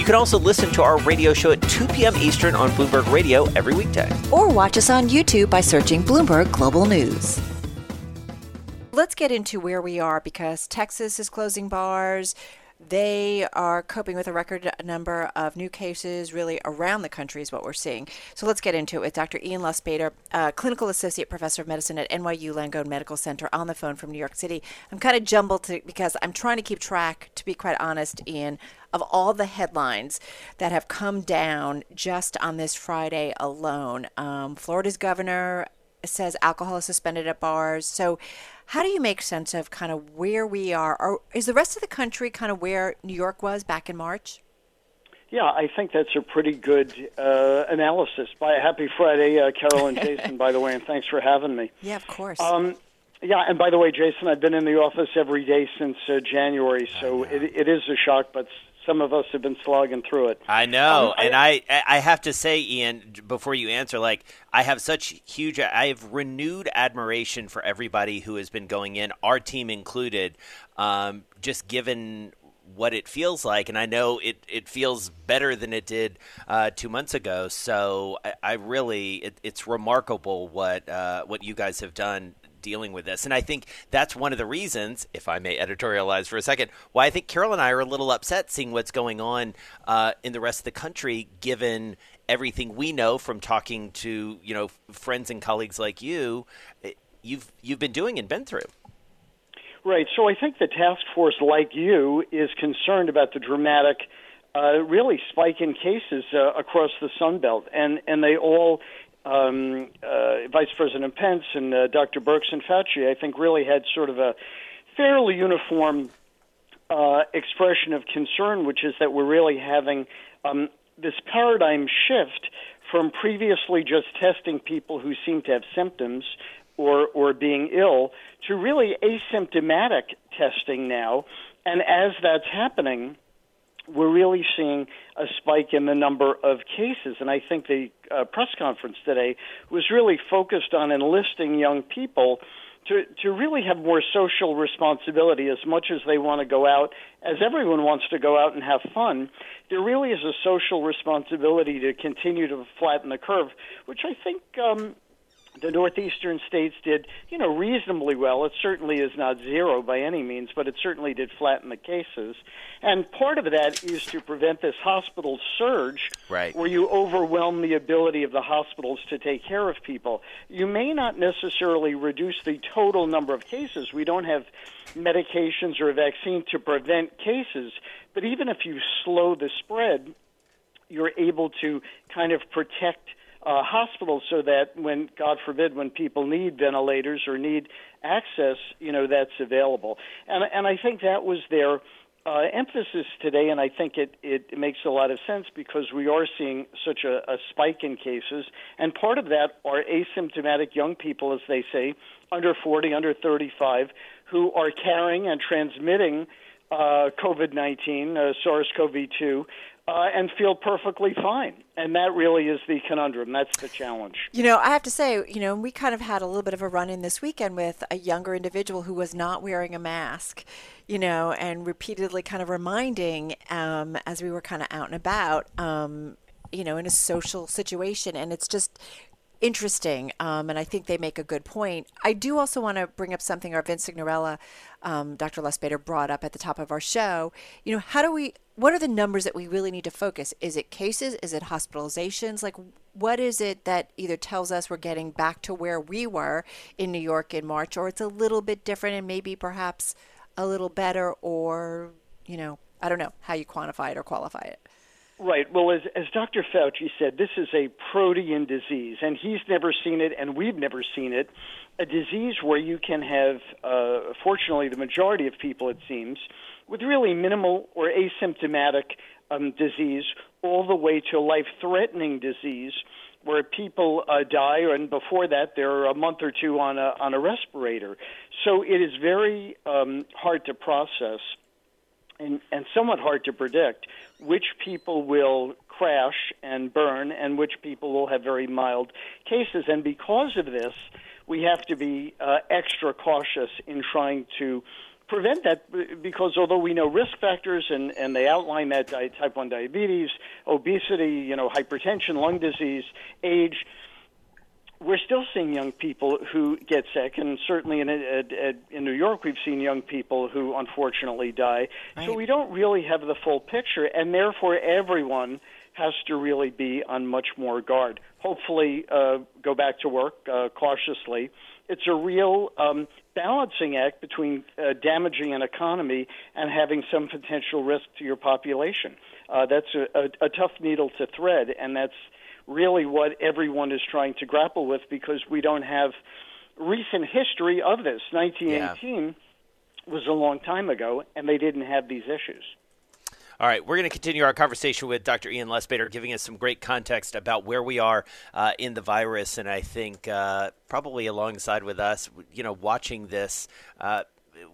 You can also listen to our radio show at 2 p.m. Eastern on Bloomberg Radio every weekday. Or watch us on YouTube by searching Bloomberg Global News. Let's get into where we are because Texas is closing bars. They are coping with a record number of new cases really around the country, is what we're seeing. So let's get into it Dr. Ian Lustbader, uh, Clinical Associate Professor of Medicine at NYU Langone Medical Center, on the phone from New York City. I'm kind of jumbled to, because I'm trying to keep track, to be quite honest, Ian, of all the headlines that have come down just on this Friday alone. Um, Florida's governor says alcohol is suspended at bars. So, how do you make sense of kind of where we are? Or is the rest of the country kind of where New York was back in March? Yeah, I think that's a pretty good uh, analysis. By happy Friday, uh, Carol and Jason. by the way, and thanks for having me. Yeah, of course. Um, yeah, and by the way, Jason, I've been in the office every day since uh, January, so it, it is a shock, but some of us have been slogging through it. I know, um, and I I have to say, Ian, before you answer, like I have such huge, I have renewed admiration for everybody who has been going in, our team included, um, just given what it feels like, and I know it, it feels better than it did uh, two months ago. So I, I really, it, it's remarkable what uh, what you guys have done dealing with this. And I think that's one of the reasons, if I may editorialize for a second, why I think Carol and I are a little upset seeing what's going on uh, in the rest of the country, given everything we know from talking to you know friends and colleagues like you. You've you've been doing and been through. Right. So I think the task force, like you, is concerned about the dramatic. Uh, really spike in cases uh, across the Sun Belt, and and they all um, uh, Vice President Pence and uh, Dr. Birx and Fauci, I think, really had sort of a fairly uniform uh, expression of concern, which is that we're really having um, this paradigm shift from previously just testing people who seem to have symptoms or, or being ill to really asymptomatic testing now. And as that's happening, we're really seeing a spike in the number of cases. And I think the uh, press conference today was really focused on enlisting young people to, to really have more social responsibility as much as they want to go out, as everyone wants to go out and have fun. There really is a social responsibility to continue to flatten the curve, which I think um, the northeastern states did, you know, reasonably well. It certainly is not zero by any means, but it certainly did flatten the cases. And part of that is to prevent this hospital surge, right. where you overwhelm the ability of the hospitals to take care of people. You may not necessarily reduce the total number of cases. We don't have medications or a vaccine to prevent cases, but even if you slow the spread, you're able to kind of protect uh, hospitals so that when, God forbid, when people need ventilators or need access, you know, that's available. And, and I think that was their uh, emphasis today, and I think it, it makes a lot of sense because we are seeing such a, a spike in cases. And part of that are asymptomatic young people, as they say, under 40, under 35, who are carrying and transmitting uh, COVID 19, uh, SARS CoV 2, uh, and feel perfectly fine. And that really is the conundrum. That's the challenge. You know, I have to say, you know, we kind of had a little bit of a run in this weekend with a younger individual who was not wearing a mask, you know, and repeatedly kind of reminding um, as we were kind of out and about, um, you know, in a social situation. And it's just interesting, um, and I think they make a good point. I do also want to bring up something our Vince Signorella, um, Dr. Lustbader, brought up at the top of our show. You know, how do we? What are the numbers that we really need to focus? Is it cases? Is it hospitalizations? Like, what is it that either tells us we're getting back to where we were in New York in March, or it's a little bit different and maybe perhaps a little better, or you know, I don't know how you quantify it or qualify it. Right. Well, as, as Dr. Fauci said, this is a protean disease, and he's never seen it, and we've never seen it. A disease where you can have, uh, fortunately, the majority of people, it seems, with really minimal or asymptomatic um, disease, all the way to life threatening disease where people uh, die, and before that, they're a month or two on a on a respirator. So it is very um, hard to process and, and somewhat hard to predict which people will crash and burn and which people will have very mild cases. And because of this, we have to be uh, extra cautious in trying to prevent that because although we know risk factors and, and they outline that type 1 diabetes, obesity, you know, hypertension, lung disease, age, we're still seeing young people who get sick, and certainly in in New York, we've seen young people who unfortunately die. Right. So we don't really have the full picture, and therefore everyone has to really be on much more guard. Hopefully, uh, go back to work uh, cautiously. It's a real um, balancing act between uh, damaging an economy and having some potential risk to your population. Uh, that's a, a, a tough needle to thread, and that's really what everyone is trying to grapple with because we don't have recent history of this. 1918 yeah. was a long time ago, and they didn't have these issues. All right, we're going to continue our conversation with Dr. Ian Lustbader, giving us some great context about where we are uh, in the virus, and I think uh, probably alongside with us, you know, watching this. Uh,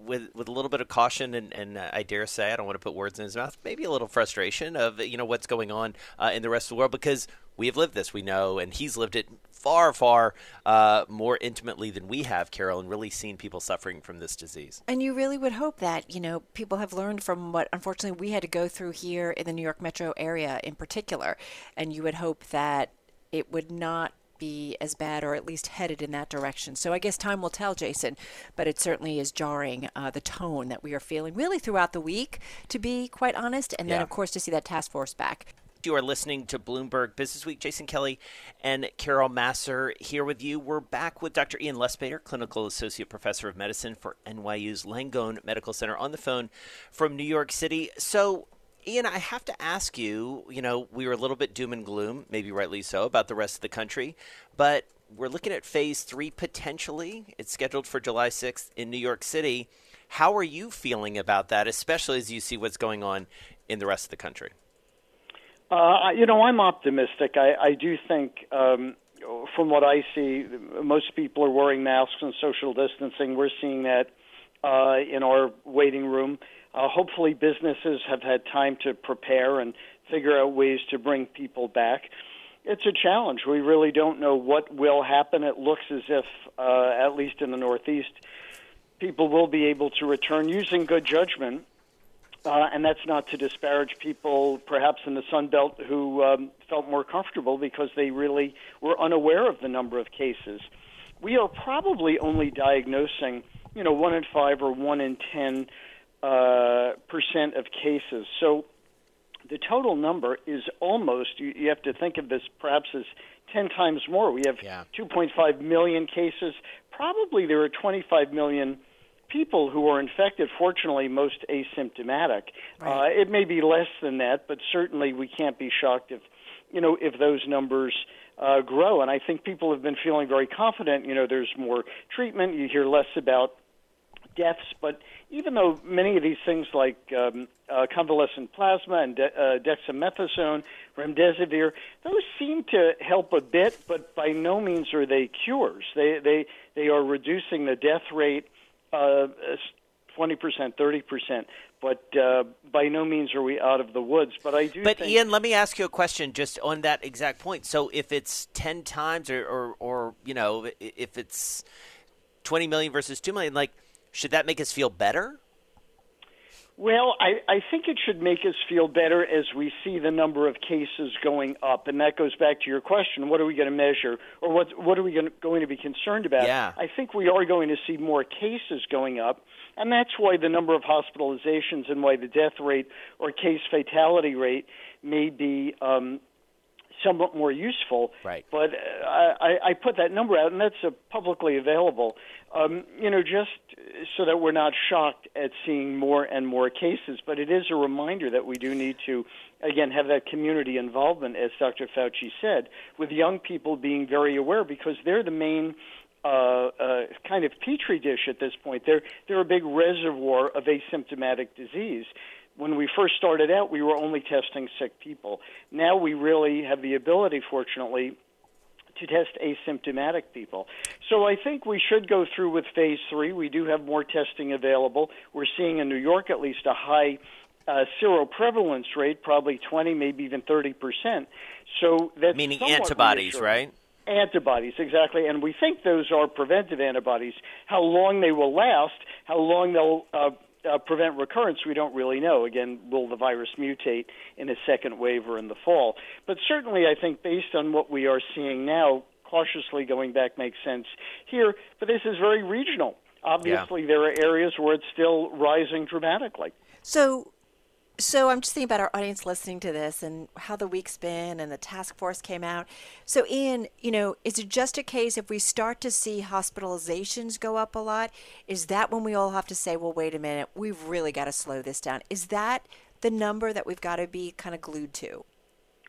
with with a little bit of caution and, and uh, I dare say I don't want to put words in his mouth, maybe a little frustration of you know what's going on uh, in the rest of the world because we have lived this, we know, and he's lived it far, far uh, more intimately than we have, Carol, and really seen people suffering from this disease. And you really would hope that, you know, people have learned from what unfortunately we had to go through here in the New York metro area in particular. And you would hope that it would not be as bad or at least headed in that direction. So I guess time will tell, Jason, but it certainly is jarring uh, the tone that we are feeling really throughout the week, to be quite honest. And then, of course, to see that task force back. You are listening to Bloomberg Business Week. Jason Kelly and Carol Massar here with you. We're back with Dr. Ian Lustbader, Clinical Associate Professor of Medicine for NYU's Langone Medical Center, on the phone from New York City. So, Ian, I have to ask you, you know, we were a little bit doom and gloom, maybe rightly so, about the rest of the country, but we're looking at phase three potentially. It's scheduled for July 6th in New York City. How are you feeling about that, especially as you see what's going on in the rest of the country? Uh, you know, I'm optimistic. I, I do think, um, from what I see, most people are wearing masks and social distancing. We're seeing that uh, in our waiting room. Uh, hopefully, businesses have had time to prepare and figure out ways to bring people back. It's a challenge. We really don't know what will happen. It looks as if, uh, at least in the Northeast, people will be able to return using good judgment uh, and that's not to disparage people, perhaps in the Sun Belt, who um, felt more comfortable because they really were unaware of the number of cases. We are probably only diagnosing, you know, one in five or one in ten uh, percent of cases. So the total number is almost. You, you have to think of this perhaps as ten times more. We have yeah. 2.5 million cases. Probably there are 25 million people who are infected, fortunately, most asymptomatic. Right. Uh, it may be less than that, but certainly we can't be shocked if, you know, if those numbers uh, grow. And I think people have been feeling very confident. You know, there's more treatment. You hear less about deaths, but even though many of these things like um, uh, convalescent plasma and de- uh, dexamethasone, remdesivir, those seem to help a bit, but by no means are they cures. They they they are reducing the death rate uh, twenty percent, thirty percent, but uh, by no means are we out of the woods. But I do. But. Ian, let me ask you a question just on that exact point. So if it's ten times, or, or, or you know, if it's twenty million versus two million, like, should that make us feel better? Well, I, I think it should make us feel better as we see the number of cases going up, and that goes back to your question: What are we going to measure, or what what are we going to, going to be concerned about? Yeah. I think we are going to see more cases going up, and that's why the number of hospitalizations and why the death rate or case fatality rate may be um, somewhat more useful. Right. But uh, I, I put that number out, and that's uh, publicly available. Um, you know, just so that we're not shocked at seeing more and more cases. But it is a reminder that we do need to, again, have that community involvement, as Dr. Fauci said, with young people being very aware because they're the main. Uh, uh, kind of petri dish at this point. They're they're a big reservoir of asymptomatic disease when we first started out, we were only testing sick people. Now we really have the ability, fortunately, to test asymptomatic people. So I think we should go through with phase three. We do have more testing available. We're seeing in New York at least a high uh, seroprevalence rate, probably 20, maybe even 30 percent. So that's meaning antibodies, right? Antibodies, exactly. And we think those are preventive antibodies. How long they will last, how long they'll uh, uh, prevent recurrence, we don't really know. Again, will the virus mutate in a second wave or in the fall? But certainly, I think based on what we are seeing now, cautiously going back makes sense here. But this is very regional. Obviously, yeah. there are areas where it's still rising dramatically. So, so I'm just thinking about our audience listening to this and how the week's been and the task force came out. So Ian, you know, is it just a case if we start to see hospitalizations go up a lot, is that when we all have to say, well, wait a minute, we've really got to slow this down? Is that the number that we've got to be kind of glued to?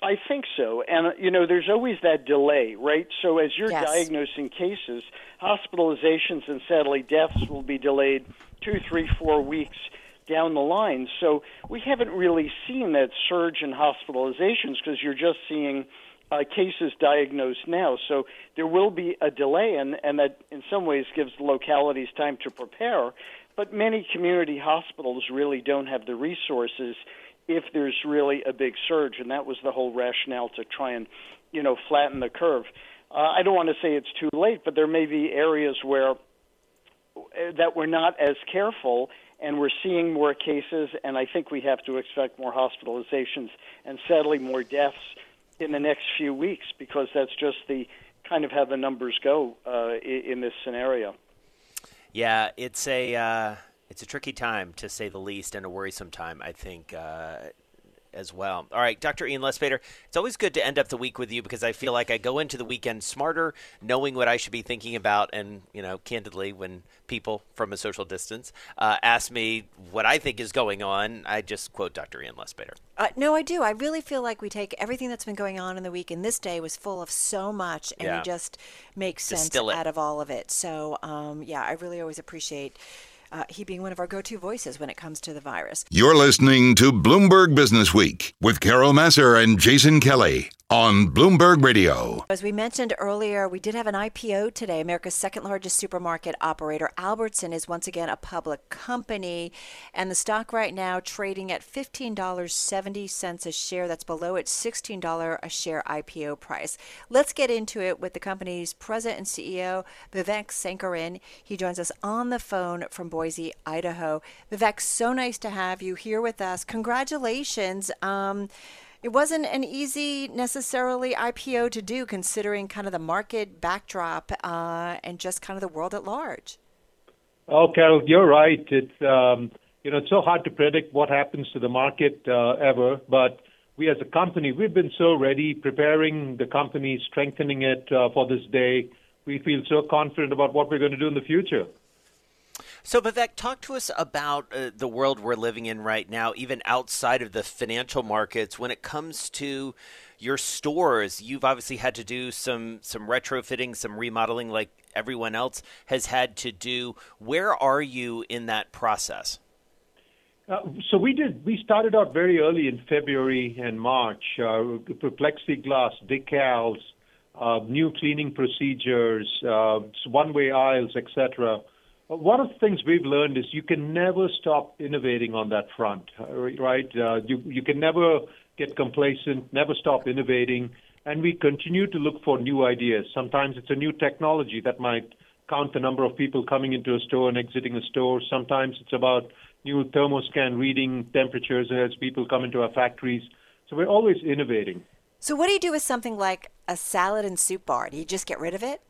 I think so. And, uh, you know, there's always that delay, right? So as you're yes. diagnosing cases, hospitalizations and sadly deaths will be delayed two, three, four weeks down the line. So we haven't really seen that surge in hospitalizations because you're just seeing uh, cases diagnosed now. So there will be a delay, and, and that in some ways gives the localities time to prepare. But many community hospitals really don't have the resources if there's really a big surge, and that was the whole rationale to try and, you know, flatten the curve. Uh, I don't want to say it's too late, but there may be areas where uh, that we're not as careful and we're seeing more cases, and I think we have to expect more hospitalizations and sadly more deaths in the next few weeks because that's just the kind of how the numbers go uh, in this scenario. Yeah, it's a uh, it's a tricky time to say the least, and a worrisome time. I think uh, as well. All right, Dr. Ian Lustbader, it's always good to end up the week with you because I feel like I go into the weekend smarter, knowing what I should be thinking about. And, you know, candidly, when people from a social distance uh, ask me what I think is going on, I just quote Dr. Ian Lustbader. Uh, no, I do. I really feel like we take everything that's been going on in the week, and this day was full of so much, and yeah. we just make sense out of all of it. So, um, yeah, I really always appreciate uh, he being one of our go to voices when it comes to the virus. You're listening to Bloomberg Business Week with Carol Massar and Jason Kelly on Bloomberg Radio. As we mentioned earlier, we did have an IPO today. America's second largest supermarket operator, Albertson, is once again a public company, and the stock right now trading at $15.70 a share. That's below its $16 a share IPO price. Let's get into it with the company's president and CEO, Vivek Sankaran. He joins us on the phone from Boise, Idaho. Vivek, so nice to have you here with us. Congratulations. Um, it wasn't an easy necessarily IPO to do, considering kind of the market backdrop uh, and just kind of the world at large. Oh, Carol, you're right. It's um, you know it's so hard to predict what happens to the market uh, ever, but we as a company we've been so ready, preparing the company, strengthening it uh, for this day. We feel so confident about what we're going to do in the future. So, Vivek, talk to us about uh, the world we're living in right now, even outside of the financial markets. When it comes to your stores, you've obviously had to do some some retrofitting, some remodeling, like everyone else has had to do. Where are you in that process? Uh, so we did. We started out very early in February and March. Uh, plexiglass, decals, uh, new cleaning procedures, uh, one-way aisles, etc. One of the things we've learned is you can never stop innovating on that front, right? Uh, you you can never get complacent, never stop innovating, and we continue to look for new ideas. Sometimes it's a new technology that might count the number of people coming into a store and exiting a store. Sometimes it's about new thermoscan reading temperatures as people come into our factories. So we're always innovating. So what do you do with something like a salad and soup bar? Do you just get rid of it?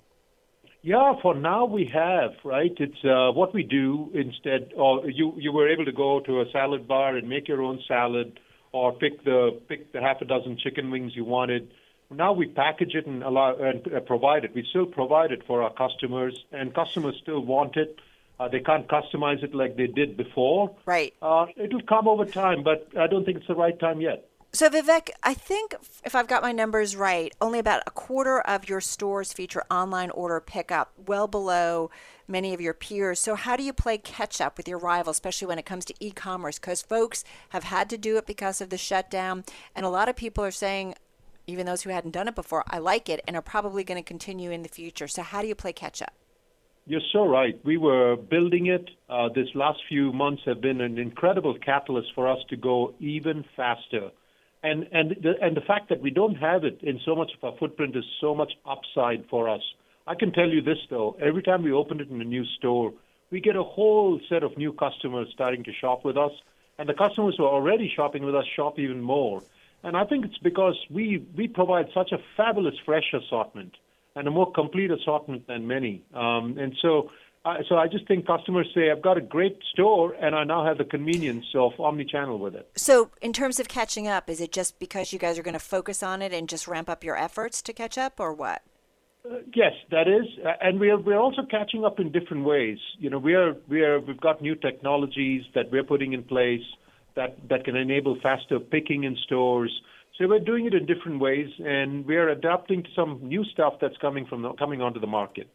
Yeah, for now we have, right? It's uh, what we do instead. Or you you were able to go to a salad bar and make your own salad, or pick the pick the half a dozen chicken wings you wanted. Now we package it and allow and uh, provide it. We still provide it for our customers, and customers still want it. Uh, they can't customize it like they did before. Right. Uh, it'll come over time, but I don't think it's the right time yet. So, Vivek, I think if I've got my numbers right, only about a quarter of your stores feature online order pickup, well below many of your peers. So, how do you play catch up with your rivals, especially when it comes to e commerce? Because folks have had to do it because of the shutdown. And a lot of people are saying, even those who hadn't done it before, I like it and are probably going to continue in the future. So, how do you play catch up? You're so right. We were building it. Uh, this last few months have been an incredible catalyst for us to go even faster. And and the, and the fact that we don't have it in so much of our footprint is so much upside for us. I can tell you this though: every time we open it in a new store, we get a whole set of new customers starting to shop with us, and the customers who are already shopping with us shop even more. And I think it's because we we provide such a fabulous fresh assortment and a more complete assortment than many. Um, and so uh, so I just think customers say, I've got a great store and I now have the convenience of omni-channel with it. So in terms of catching up, is it just because you guys are going to focus on it and just ramp up your efforts to catch up or what? Uh, yes, that is, uh, and we are we're also catching up in different ways. You know, we are we are we've got new technologies that we're putting in place that that can enable faster picking in stores. So we're doing it in different ways, and we are adapting to some new stuff that's coming from the, coming onto the market.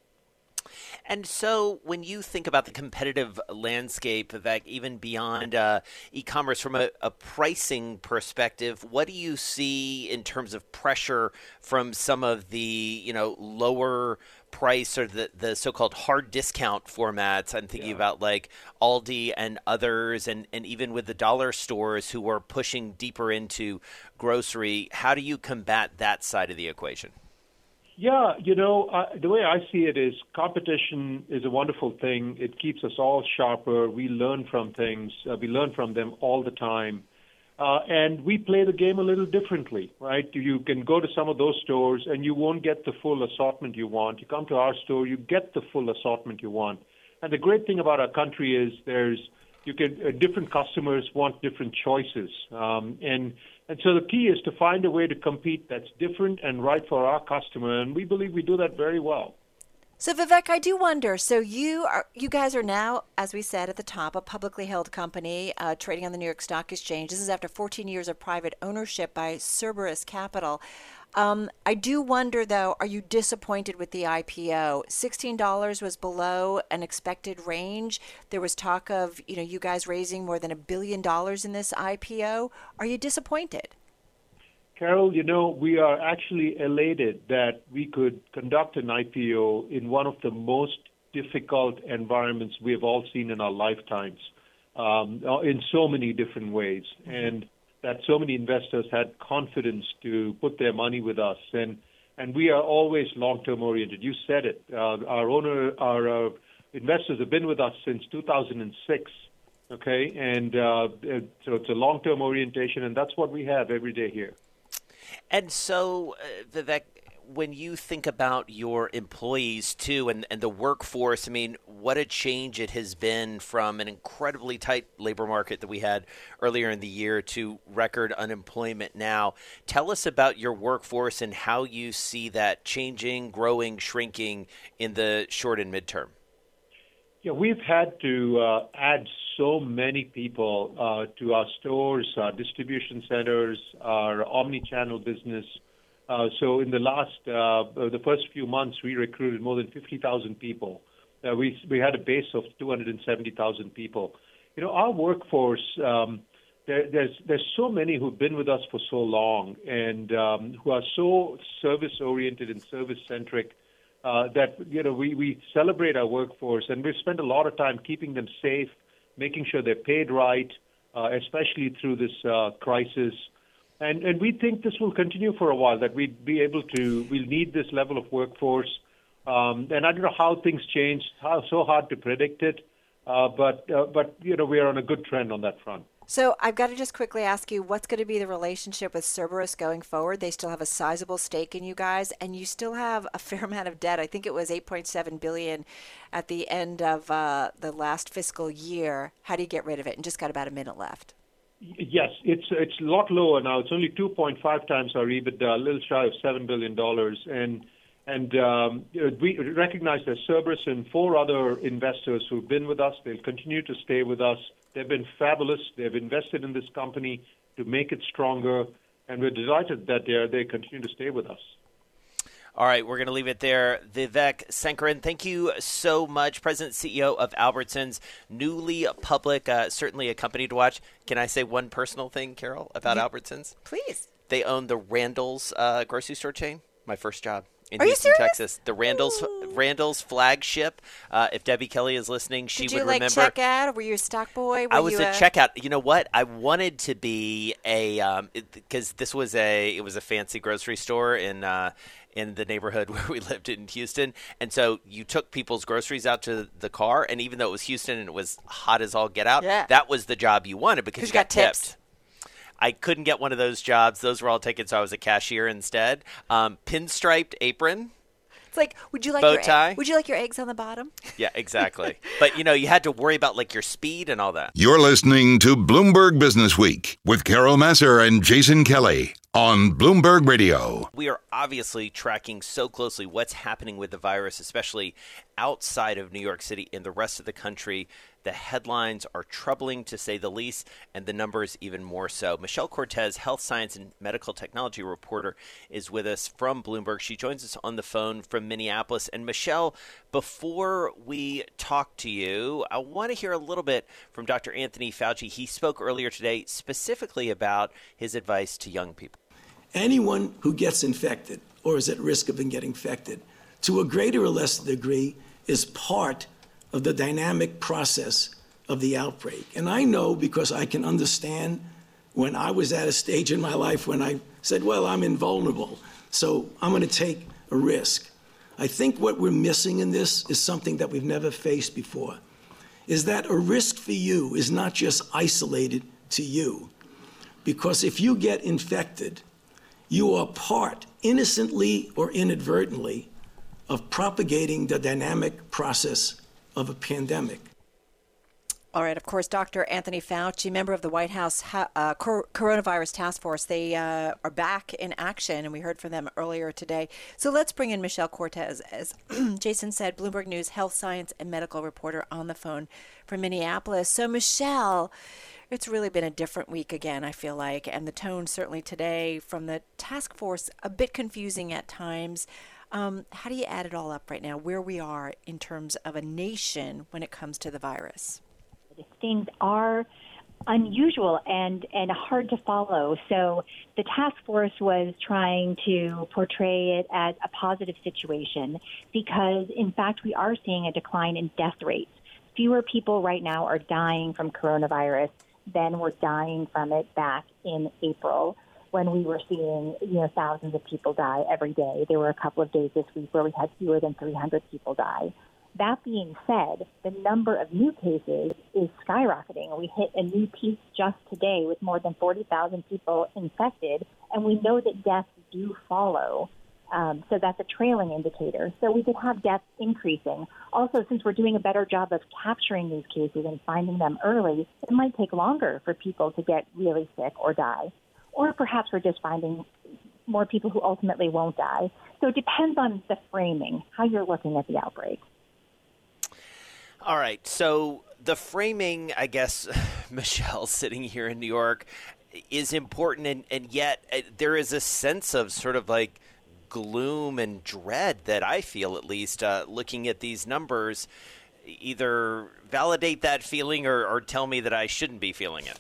And so, when you think about the competitive landscape, Vivek, even beyond uh, e-commerce, from a, a, pricing perspective, what do you see in terms of pressure from some of the you know lower price or the, the so-called hard discount formats? I'm thinking yeah. about like Aldi and others, and, and even with the dollar stores who are pushing deeper into grocery. How do you combat that side of the equation? Yeah, you know, uh, the way I see it is competition is a wonderful thing. It keeps us all sharper. We learn from things. Uh, we learn from them all the time. Uh, and we play the game a little differently, right? You can go to some of those stores and you won't get the full assortment you want. You come to our store, you get the full assortment you want. And the great thing about our country is there's you can uh, different customers want different choices, um, and and so the key is to find a way to compete that's different and right for our customer, and we believe we do that very well. So Vivek, I do wonder. So you are, you guys are now, as we said at the top, a publicly held company uh, trading on the New York Stock Exchange. This is after 14 years of private ownership by Cerberus Capital. Um, I do wonder, though, are you disappointed with the IPO? $16 was below an expected range. There was talk of, you know, you guys raising more than a billion dollars in this IPO. Are you disappointed? Carol, you know, we are actually elated that we could conduct an IPO in one of the most difficult environments we have all seen in our lifetimes um, in so many different ways. And that so many investors had confidence to put their money with us. And and we are always long-term oriented. You said it. Uh, our owner, our uh, investors have been with us since 2006. Okay, and uh, so it's a long-term orientation, and that's what we have every day here. And so, uh, Vivek, when you think about your employees too and, and the workforce, I mean, what a change it has been from an incredibly tight labor market that we had earlier in the year to record unemployment now. Tell us about your workforce and how you see that changing, growing, shrinking in the short and midterm. Yeah, we've had to uh, add so many people uh, to our stores, our distribution centers, our omni-channel business. Uh, so in the last, uh, the first few months, we recruited more than 50,000 people. Uh, we we had a base of 270,000 people. You know, our workforce. Um, there, there's there's so many who've been with us for so long and um, who are so service oriented and service centric uh, that you know we we celebrate our workforce and we've spent a lot of time keeping them safe, making sure they're paid right, especially through this uh, crisis. And, and we think this will continue for a while, that we'd be able to, we'll need this level of workforce. Um, and I don't know how things change, how so hard to predict it. Uh, but, uh, but, you know, we are on a good trend on that front. So I've got to just quickly ask you, what's going to be the relationship with Cerberus going forward? They still have a sizable stake in you guys, and you still have a fair amount of debt. I think it was 8.7 billion at the end of uh, the last fiscal year. How do you get rid of it? And just got about a minute left. Yes, it's it's a lot lower now. It's only 2.5 times our EBITDA, a little shy of $7 billion. And and um, we recognize there's Cerberus and four other investors who've been with us. They'll continue to stay with us. They've been fabulous. They've invested in this company to make it stronger, and we're delighted that they they continue to stay with us. All right, we're going to leave it there. Vivek Sankaran, thank you so much. President CEO of Albertsons, newly public, uh, certainly a company to watch. Can I say one personal thing, Carol, about Albertsons? Please. they own the Randall's uh, grocery store chain. My first job in Are Houston. Texas. The Randall's Randall's flagship. Uh, if Debbie Kelly is listening, she Did would you like remember. check out, were you a stock boy? Were I was you a checkout. You know what? I wanted to be a because this was a it was a fancy grocery store in uh, in the neighborhood where we lived in Houston, and so you took people's groceries out to the car, and even though it was Houston and it was hot as all get out, Yeah. that was the job you wanted because you you got, got tipped. I couldn't get one of those jobs; those were all taken, so I was a cashier instead. Um, pinstriped apron. It's like, would you like Bow your tie? would you like your eggs on the bottom? Yeah, exactly. but you know, you had to worry about like your speed and all that. You're listening to Bloomberg Business Week with Carol Massar and Jason Kelly on Bloomberg Radio. We are obviously tracking so closely what's happening with the virus, especially outside of New York City and the rest of the country. The headlines are troubling to say the least, and the numbers even more so. Michelle Cortez, health science and medical technology reporter, is with us from Bloomberg. She joins us on the phone from Minneapolis. And Michelle, before we talk to you, I want to hear a little bit from Dr. Anthony Fauci. He spoke earlier today specifically about his advice to young people. anyone who gets infected or is at risk of getting infected, to a greater or less degree, is part of the dynamic process of the outbreak. And I know because I can understand when I was at a stage in my life when I said, well, I'm invulnerable, so I'm going to take a risk. I think what we're missing in this is something that we've never faced before. Is that a risk for you is not just isolated to you. Because if you get infected, you are part, innocently or inadvertently, of propagating the dynamic process of a pandemic. All right, of course, Dr. Anthony Fauci, member of the White House uh, cor- coronavirus task force, they uh, are back in action, and we heard from them earlier today. So let's bring in Michelle Cortez. As Jason said, Bloomberg News health science and medical reporter on the phone from Minneapolis. So, Michelle, it's really been a different week again, I feel like, and the tone certainly today from the task force a bit confusing at times. Um, how do you add it all up right now, where we are in terms of a nation when it comes to the virus? things are unusual and and hard to follow. So the task force was trying to portray it as a positive situation because in fact we are seeing a decline in death rates. Fewer people right now are dying from coronavirus than were dying from it back in April when we were seeing you know thousands of people die every day. There were a couple of days this week where we had fewer than 300 people die. That being said, the number of new cases is skyrocketing. We hit a new peak just today with more than 40,000 people infected, and we know that deaths do follow. Um, so that's a trailing indicator. So we could have deaths increasing. Also, since we're doing a better job of capturing these cases and finding them early, it might take longer for people to get really sick or die. Or perhaps we're just finding more people who ultimately won't die. So it depends on the framing, how you're looking at the outbreak. All right. So the framing, I guess, Michelle, sitting here in New York, is important, and, and yet uh, there is a sense of sort of like gloom and dread that I feel, at least, uh, looking at these numbers. Either validate that feeling or, or tell me that I shouldn't be feeling it.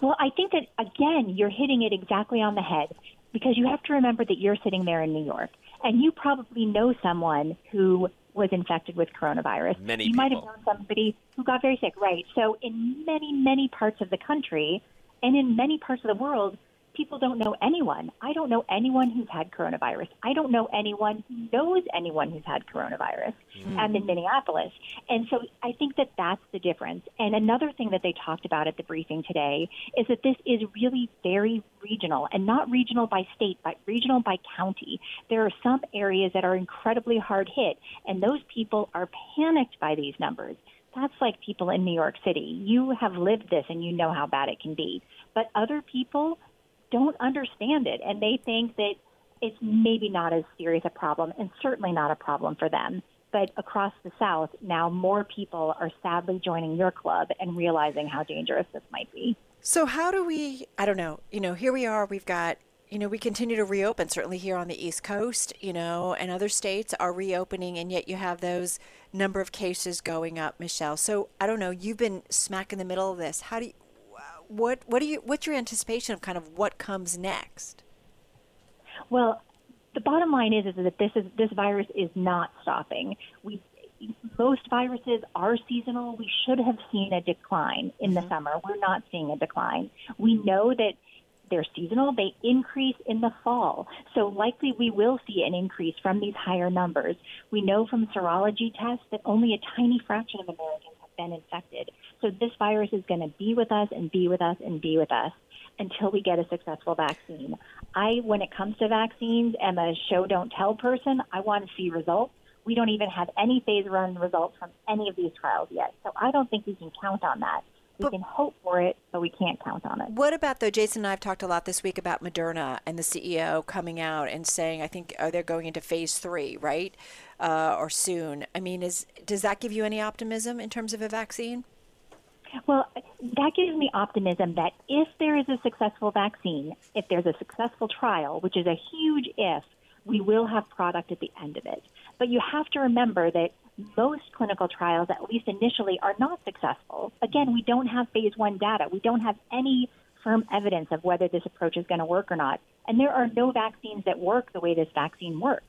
Well, I think that, again, you're hitting it exactly on the head because you have to remember that you're sitting there in New York and you probably know someone who was infected with coronavirus. Many you might have known somebody who got very sick, right? So, in many, many parts of the country and in many parts of the world, people don't know anyone. I don't know anyone who's had coronavirus. I don't know anyone who knows anyone who's had coronavirus. Hmm. I'm in Minneapolis. And so I think that that's the difference. And another thing that they talked about at the briefing today is that this is really very regional and not regional by state, but regional by county. There are some areas that are incredibly hard hit, and those people are panicked by these numbers. That's like people in New York City. You have lived this and you know how bad it can be. But other people don't understand it and they think that it's maybe not as serious a problem and certainly not a problem for them. But across the South, now more people are sadly joining your club and realizing how dangerous this might be. So how do we? I don't know. You know, here we are. We've got. You know, we continue to reopen. Certainly here on the East Coast. You know, and other states are reopening, and yet you have those number of cases going up, Michelle. So I don't know. You've been smack in the middle of this. How do you? What what do you what's your anticipation of kind of what comes next? Well, the bottom line is is that this is this virus is not stopping. We most viruses are seasonal. We should have seen a decline in the mm-hmm. summer. We're not seeing a decline. We know that they're seasonal. They increase in the fall. So likely we will see an increase from these higher numbers. We know from serology tests that only a tiny fraction of Americans been infected. So this virus is going to be with us and be with us and be with us until we get a successful vaccine. I, when it comes to vaccines, am a show don't tell person. I want to see results. We don't even have any phase one results from any of these trials yet. So I don't think we can count on that. We But- can hope for it, but we can't count on it. What about though? Jason and I have talked a lot this week about Moderna and the CEO coming out and saying, I think are they're going into phase three, right, uh, or soon? I mean, is does that give you any optimism in terms of a vaccine? Well, that gives me optimism that if there is a successful vaccine, if there's a successful trial, which is a huge if, we will have product at the end of it. But you have to remember that most clinical trials, at least initially, are not successful. Again, we don't have phase one data. We don't have any firm evidence of whether this approach is going to work or not. And there are no vaccines that work the way this vaccine works.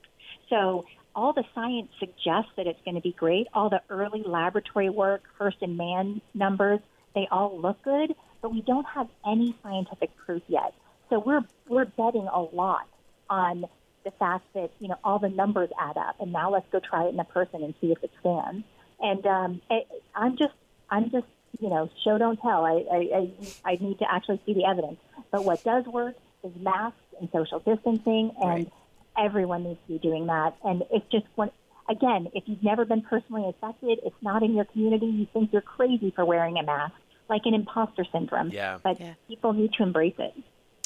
So all the science suggests that it's going to be great. All the early laboratory work, first in man numbers, they all look good, but we don't have any scientific proof yet. So we're we're betting a lot on the fact that you know all the numbers add up, and now let's go try it in a person and see if it stands. And um, it, I'm just I'm just you know show don't tell. I, I I I need to actually see the evidence. But what does work is masks and social distancing, and Right. everyone needs to be doing that. And it's just one. Again, if you've never been personally affected, it's not in your community. You think you're crazy for wearing a mask, like an imposter syndrome. Yeah. But Yeah. people need to embrace it.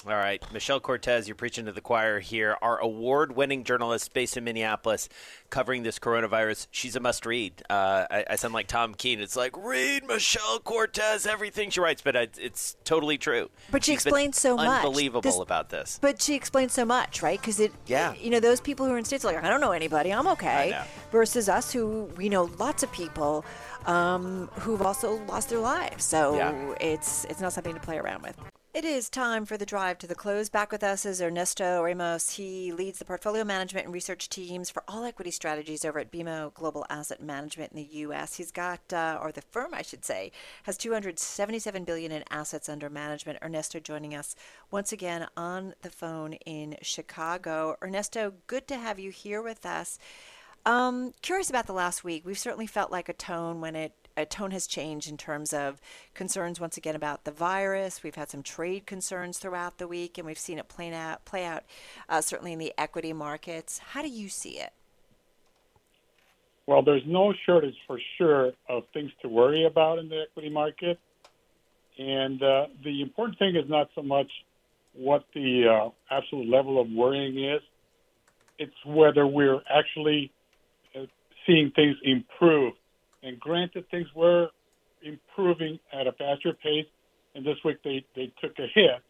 All right, Michelle Cortez, you're preaching to the choir here. Our award-winning journalist based in Minneapolis, covering this coronavirus. She's a must-read. Uh, I, I sound like Tom Keene. It's like read Michelle Cortez everything she writes, but it's, it's totally true. But she She's explains so much. Unbelievable This- about this. But she explains so much, right? Because it, Yeah. you know, those people who are in states like I don't know anybody, I'm okay, know. versus us who we know lots of people um, who've also lost their lives. So Yeah. it's it's not something to play around with. It is time for the drive to the close. Back with us is Ernesto Ramos. He leads the portfolio management and research teams for all equity strategies over at BMO Global Asset Management in the U.S. He's got, uh, or the firm, I should say, has 277 billion in assets under management. Ernesto joining us once again on the phone in Chicago. Ernesto, good to have you here with us. Um, curious about the last week. We've certainly felt like a tone when it a tone has changed in terms of concerns once again about the virus. We've had some trade concerns throughout the week, and we've seen it play out play out uh, certainly in the equity markets. How do you see it? Well, there's no shortage for sure of things to worry about in the equity market. And uh, the important thing is not so much what the uh, absolute level of worrying is, it's whether we're actually uh, seeing things improve. And granted, things were improving at a faster pace, and this week they, they took a hit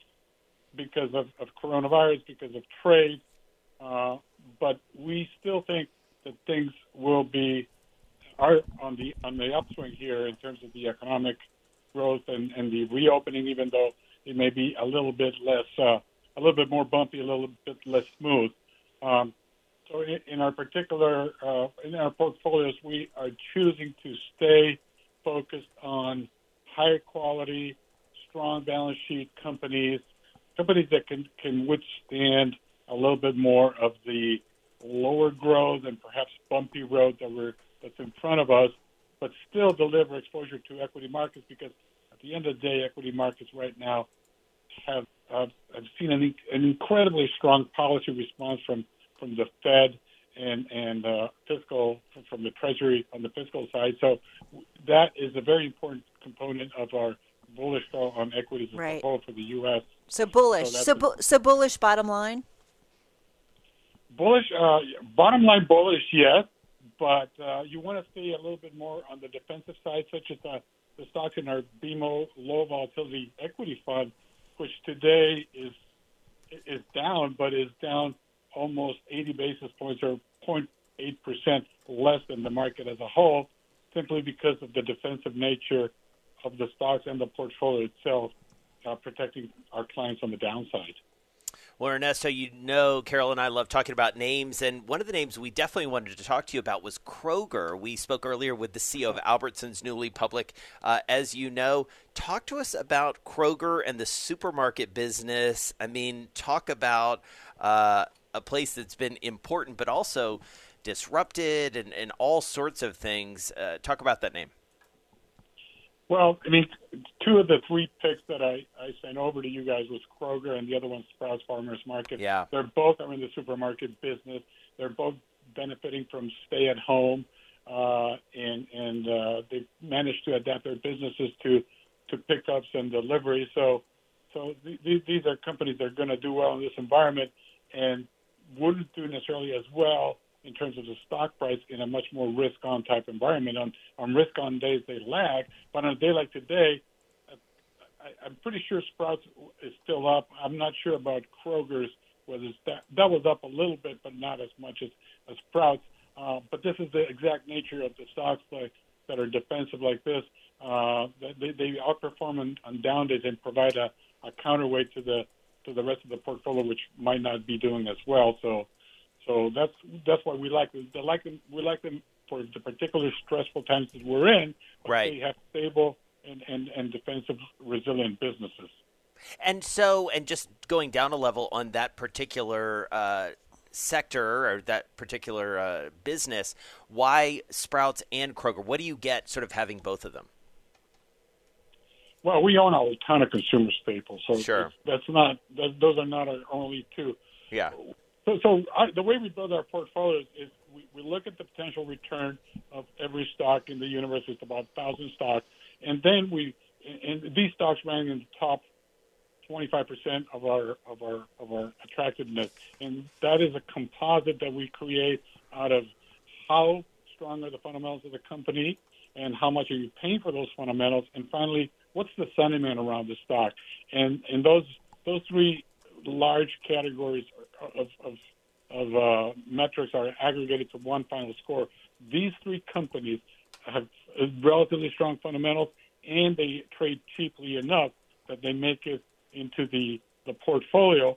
because of, of coronavirus, because of trade. Uh, but we still think that things will be are on the on the upswing here in terms of the economic growth and, and the reopening, even though it may be a little bit less, uh, a little bit more bumpy, a little bit less smooth. Um, so in, our particular uh, in our portfolios, we are choosing to stay focused on higher quality, strong balance sheet companies, companies that can can withstand a little bit more of the lower growth and perhaps bumpy road that we're that's in front of us, but still deliver exposure to equity markets because at the end of the day, equity markets right now have uh, have seen an, an incredibly strong policy response from from the Fed and and uh, fiscal from the Treasury on the fiscal side. So that is a very important component of our bullish call on equities as Right. a whole for the U.S. So bullish. that's So bu- so bullish. Bottom line. Bullish, uh, bottom line bullish, yes, but uh, you want to stay a little bit more on the defensive side, such as the, the stocks in our BMO low volatility equity fund, which today is is down, but is down almost 80 basis points or 0.8 percent less than the market as a whole, simply because of the defensive nature of the stocks and the portfolio itself. uh, protecting our clients on the downside. Well, Ernesto, you know Carol and I love talking about names, and one of the names we definitely wanted to talk to you about was Kroger. We spoke earlier with the CEO of Albertsons, newly public, uh, as you know. Talk to us about Kroger and the supermarket business. I mean, talk about uh, a place that's been important, but also disrupted and, and all sorts of things. Uh, talk about that name. Well, I mean, two of the three picks that I, I sent over to you guys was Kroger and the other one's Sprouts Farmers Market. Yeah. They're both are in the supermarket business. They're both benefiting from stay at home, uh, and and uh, they've managed to adapt their businesses to to pickups and delivery. So so th- these are companies that are going to do well in this environment and wouldn't do necessarily as well in terms of the stock price in a much more risk on type environment. On, on risk on days, they lag, but on a day like today, I, I'm pretty sure Sprouts is still up. I'm not sure about Kroger's, whether it's that, that was up a little bit, but not as much as, as Sprouts. Uh, but this is the exact nature of the stocks like, that are defensive like this. Uh, they, they outperform on, on down days and provide a, a counterweight to the to the rest of the portfolio, which might not be doing as well. So so that's that's why we like them. They like them. We like them for the particular stressful times that we're in. Right. They have stable and, and, and defensive, resilient businesses. And so, and just going down a level on that particular uh, sector or that particular uh, business, why Sprouts and Kroger? What do you get sort of having both of them? Well, we own a ton of consumer staples, so Sure. that's not that, those are not our only two. Yeah. So, so I, the way we build our portfolios is we, we look at the potential return of every stock in the universe. It's about thousand stocks, and then we and these stocks rank in the top 25% of our of our of our attractiveness, and that is a composite that we create out of how strong are the fundamentals of the company, and how much are you paying for those fundamentals, and finally, what's the sentiment around the stock, and and those those three large categories of of, of uh, metrics are aggregated to one final score. These three companies have relatively strong fundamentals, and they trade cheaply enough that they make it into the the portfolio.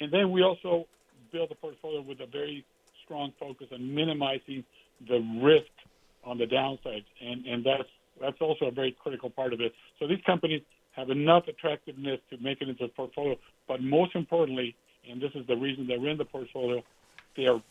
And then we also build a portfolio with a very strong focus on minimizing the risk on the downside, and and that's that's also a very critical part of it. So these companies have enough attractiveness to make it into a portfolio, but most importantly, and this is the reason they're in the portfolio, they are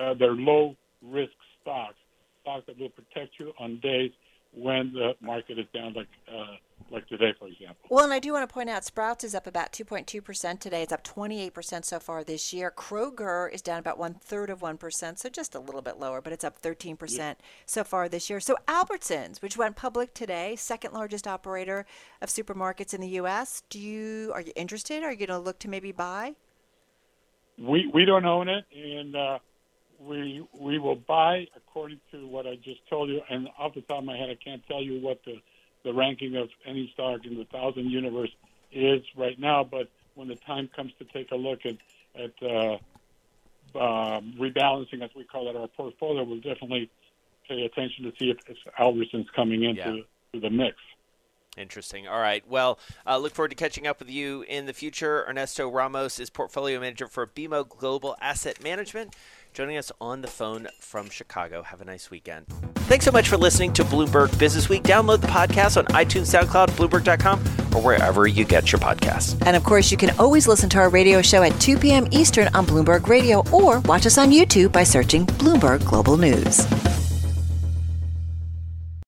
uh, they're low risk stocks, stocks that will protect you on days when the market is down, like uh, like today, for example. Well, and I do want to point out Sprouts is up about 2.2% today. It's up 28% so far this year. Kroger is down about one third of 1%, so just a little bit lower, but it's up 13% Yeah. so far this year. So Albertsons, which went public today, second largest operator of supermarkets in the U.S., do you are you interested? Are you going to look to maybe buy? We we don't own it, and uh, we we will buy according to what I just told you. And off the top of my head, I can't tell you what the the ranking of any stock in the thousand universe is right now. But when the time comes to take a look at at uh, um, rebalancing, as we call it, our portfolio, we'll definitely pay attention to see if, if Albertsons coming into Yeah. to the mix. Interesting. All right. Well, uh, look forward to catching up with you in the future. Ernesto Ramos is portfolio manager for BMO Global Asset Management, joining us on the phone from Chicago. Have a nice weekend. Thanks so much for listening to Bloomberg Business Week. Download the podcast on iTunes, SoundCloud, Bloomberg.com, or wherever you get your podcasts. And of course, you can always listen to our radio show at 2 p.m. Eastern on Bloomberg Radio or watch us on YouTube by searching Bloomberg Global News.